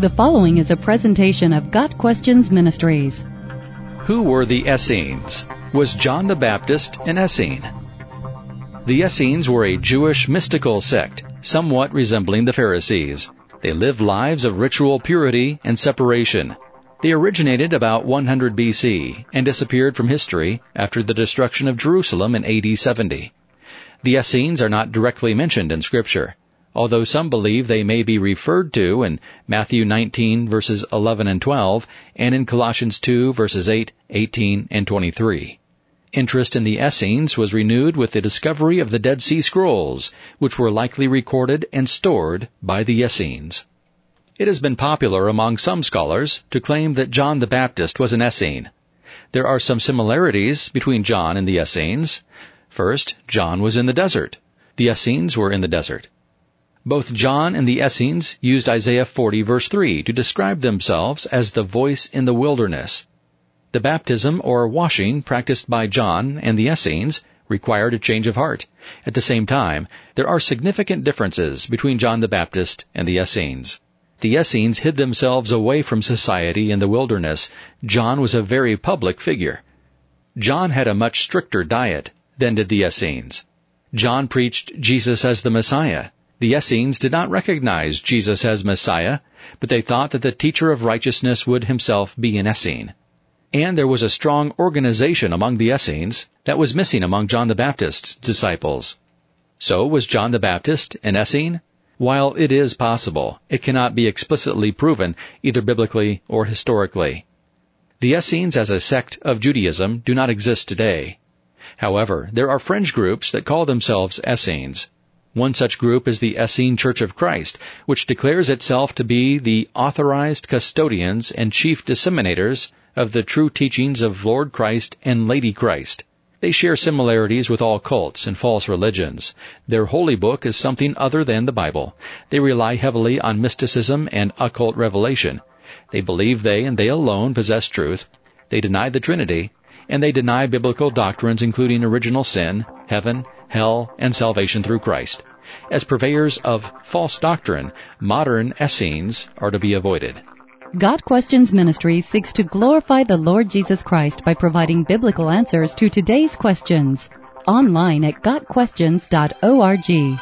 The following is a presentation of Got Questions Ministries. Who were the Essenes? Was John the Baptist an Essene? The Essenes were a Jewish mystical sect, somewhat resembling the Pharisees. They lived lives of ritual purity and separation. They originated about 100 BC and disappeared from history after the destruction of Jerusalem in AD 70. The Essenes are not directly mentioned in Scripture, although some believe they may be referred to in Matthew 19 verses 11 and 12 and in Colossians 2 verses 8, 18, and 23. Interest in the Essenes was renewed with the discovery of the Dead Sea Scrolls, which were likely recorded and stored by the Essenes. It has been popular among some scholars to claim that John the Baptist was an Essene. There are some similarities between John and the Essenes. First, John was in the desert. The Essenes were in the desert. Both John and the Essenes used Isaiah 40 verse 3 to describe themselves as the voice in the wilderness. The baptism or washing practiced by John and the Essenes required a change of heart. At the same time, there are significant differences between John the Baptist and the Essenes. The Essenes hid themselves away from society in the wilderness. John was a very public figure. John had a much stricter diet than did the Essenes. John preached Jesus as the Messiah. The Essenes did not recognize Jesus as Messiah, but they thought that the teacher of righteousness would himself be an Essene. And there was a strong organization among the Essenes that was missing among John the Baptist's disciples. So was John the Baptist an Essene? While it is possible, it cannot be explicitly proven either biblically or historically. The Essenes as a sect of Judaism do not exist today. However, there are fringe groups that call themselves Essenes. One such group is the Essene Church of Christ, which declares itself to be the authorized custodians and chief disseminators of the true teachings of Lord Christ and Lady Christ. They share similarities with all cults and false religions. Their holy book is something other than the Bible. They rely heavily on mysticism and occult revelation. They believe they and they alone possess truth. They deny the Trinity. And they deny biblical doctrines including original sin, heaven, hell, and salvation through Christ. As purveyors of false doctrine, modern Essenes are to be avoided. Got Questions Ministry seeks to glorify the Lord Jesus Christ by providing biblical answers to today's questions. Online at GotQuestions.org.